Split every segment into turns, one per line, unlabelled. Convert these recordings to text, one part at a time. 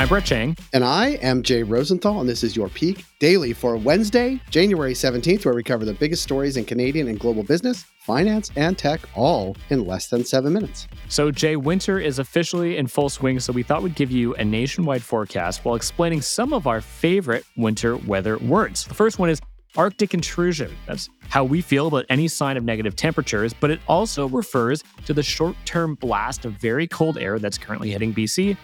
I'm Brett Chang.
And I am Jay Rosenthal, and this is your Peak Daily for Wednesday, January 17th, where we cover the biggest stories in Canadian and global business, finance, and tech, all in less than seven minutes.
So, Jay, winter is officially in full swing, so we thought we'd give you a nationwide forecast while explaining some of our favorite winter weather words. The first one is Arctic intrusion. That's how we feel about any sign of negative temperatures, but it also refers to the short term blast of very cold air that's currently hitting BC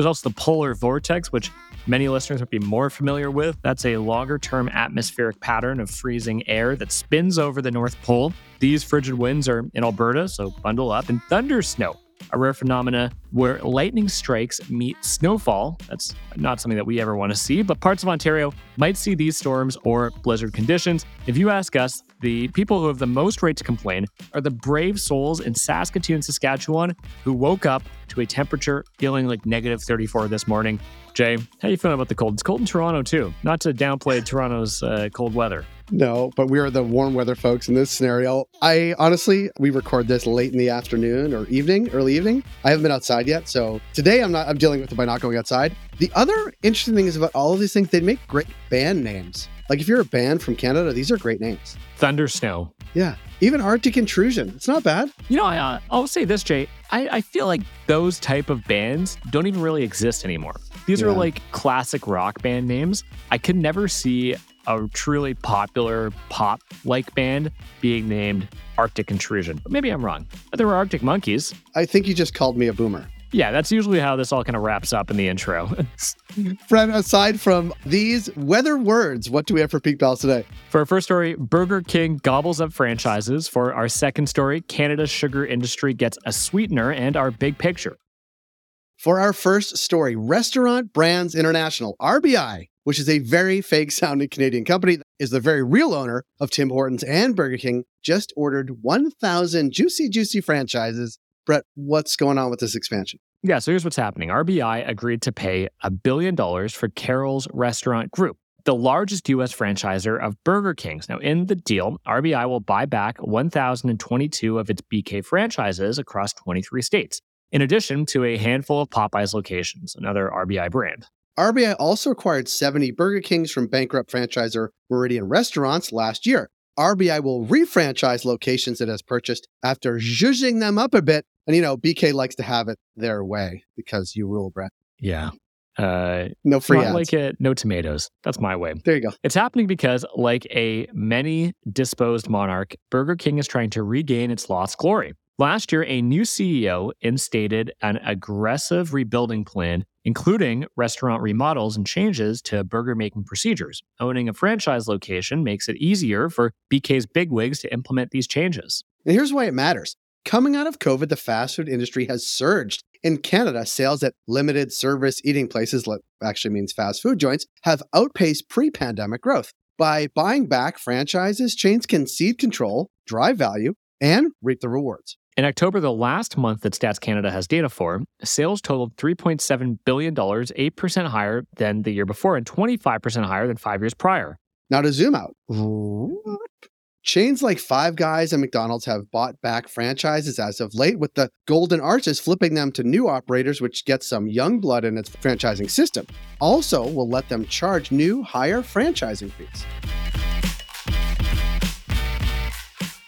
there's also the polar vortex, which many listeners might be more familiar with. That's a longer term atmospheric pattern of freezing air that spins over the North Pole. These frigid winds are in Alberta, so bundle up, and thunder snow a rare phenomena where lightning strikes meet snowfall. That's not something that we ever want to see, but parts of Ontario might see these storms or blizzard conditions. If you ask us, the people who have the most right to complain are the brave souls in Saskatoon, Saskatchewan, who woke up to a temperature feeling like negative 34 this morning. Jay, how you feeling about the cold? It's cold in Toronto too. Not to downplay Toronto's uh, cold weather.
No, but we are the warm weather folks in this scenario. I honestly, we record this late in the afternoon or evening, early evening. I haven't been outside yet, so today I'm not. I'm dealing with it by not going outside. The other interesting thing is about all of these things. They make great band names. Like if you're a band from Canada, these are great names.
Thunder Snow.
Yeah, even Arctic Intrusion. It's not bad.
You know, I, uh, I'll say this, Jay. I, I feel like those type of bands don't even really exist anymore. These yeah. are like classic rock band names. I could never see a truly popular pop like band being named Arctic Intrusion. But maybe I'm wrong. But there were Arctic Monkeys.
I think you just called me a boomer.
Yeah, that's usually how this all kind of wraps up in the intro.
Friend, aside from these weather words, what do we have for Peak Pals today?
For our first story, Burger King gobbles up franchises. For our second story, Canada's sugar industry gets a sweetener and our big picture.
For our first story, Restaurant Brands International, RBI, which is a very fake sounding Canadian company, is the very real owner of Tim Hortons and Burger King, just ordered 1,000 Juicy Juicy franchises. Brett, what's going on with this expansion?
Yeah, so here's what's happening. RBI agreed to pay a billion dollars for Carrols Restaurant Group, the largest U.S. franchisor of Burger Kings. Now, in the deal, RBI will buy back 1,022 of its BK franchises across 23 states, in addition to a handful of Popeyes locations, another RBI brand.
RBI also acquired 70 Burger Kings from bankrupt franchisor Meridian Restaurants last year. RBI will refranchise locations it has purchased after zhuzhing them up a bit. And you know, BK likes to have it their way because you rule, Brett.
Yeah. Uh,
no free ads.
like it, no tomatoes. That's my way.
There you go.
It's happening because, like a many disposed monarch, Burger King is trying to regain its lost glory. Last year, a new CEO instated an aggressive rebuilding plan, including restaurant remodels and changes to burger making procedures. Owning a franchise location makes it easier for BK's bigwigs to implement these changes.
And here's why it matters. Coming out of COVID, the fast food industry has surged. In Canada, sales at limited service eating places, actually means fast food joints, have outpaced pre pandemic growth. By buying back franchises, chains can cede control, drive value, and reap the rewards.
In October, the last month that Stats Canada has data for, sales totaled $3.7 billion, 8% higher than the year before and 25% higher than five years prior.
Now to zoom out. Chains like Five Guys and McDonald's have bought back franchises as of late, with the Golden Arches flipping them to new operators, which gets some young blood in its franchising system. Also, will let them charge new, higher franchising fees.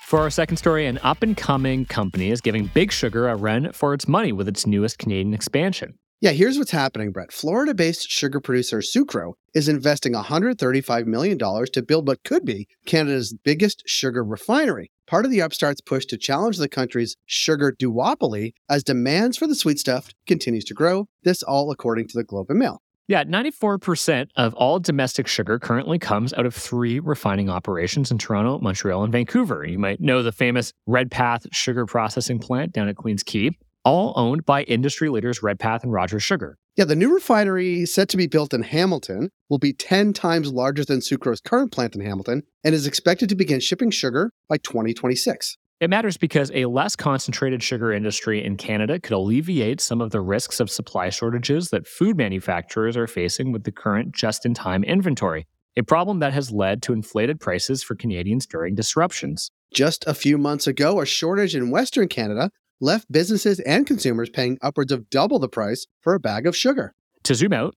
For our second story, an up and coming company is giving Big Sugar a run for its money with its newest Canadian expansion.
Yeah, here's what's happening, Brett. Florida based sugar producer Sucro is investing $135 million to build what could be Canada's biggest sugar refinery. Part of the upstart's push to challenge the country's sugar duopoly as demands for the sweet stuff continues to grow. This all according to the Globe and Mail.
Yeah, 94% of all domestic sugar currently comes out of three refining operations in Toronto, Montreal, and Vancouver. You might know the famous Redpath sugar processing plant down at Queens Quay, all owned by industry leaders Redpath and Rogers Sugar.
Yeah, the new refinery set to be built in Hamilton will be 10 times larger than Sucro's current plant in Hamilton and is expected to begin shipping sugar by 2026.
It matters because a less concentrated sugar industry in Canada could alleviate some of the risks of supply shortages that food manufacturers are facing with the current just in time inventory, a problem that has led to inflated prices for Canadians during disruptions.
Just a few months ago, a shortage in Western Canada left businesses and consumers paying upwards of double the price for a bag of sugar.
To zoom out,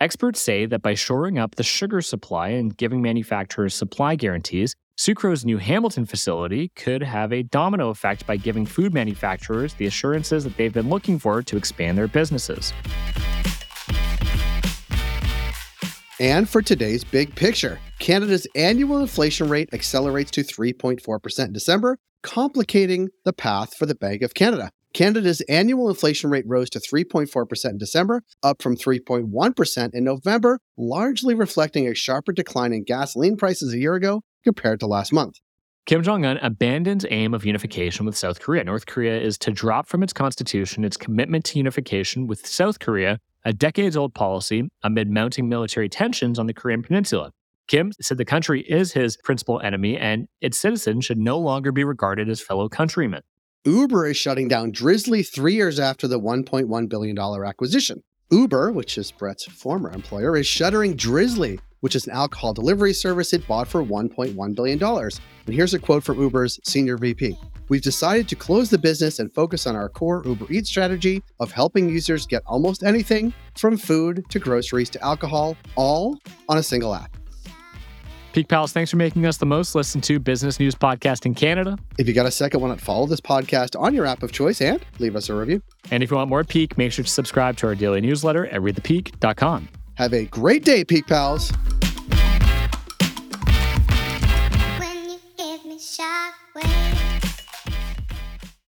experts say that by shoring up the sugar supply and giving manufacturers supply guarantees, Sucro's new Hamilton facility could have a domino effect by giving food manufacturers the assurances that they've been looking for to expand their businesses.
And for today's big picture, Canada's annual inflation rate accelerates to 3.4% in December, complicating the path for the Bank of Canada. Canada's annual inflation rate rose to 3.4% in December, up from 3.1% in November, largely reflecting a sharper decline in gasoline prices a year ago compared to last month.
Kim Jong un abandons aim of unification with South Korea. North Korea is to drop from its constitution its commitment to unification with South Korea, a decades old policy amid mounting military tensions on the Korean Peninsula. Kim said the country is his principal enemy and its citizens should no longer be regarded as fellow countrymen.
Uber is shutting down Drizzly three years after the $1.1 billion acquisition. Uber, which is Brett's former employer, is shuttering Drizzly, which is an alcohol delivery service it bought for $1.1 billion. And here's a quote from Uber's senior VP We've decided to close the business and focus on our core Uber Eats strategy of helping users get almost anything from food to groceries to alcohol, all on a single app.
Peak Pals, thanks for making us the most listened to business news podcast in Canada.
If you got a second, why not follow this podcast on your app of choice and leave us a review?
And if you want more Peak, make sure to subscribe to our daily newsletter at readthepeak.com.
Have a great day, Peak Pals.
When you give me shockwave.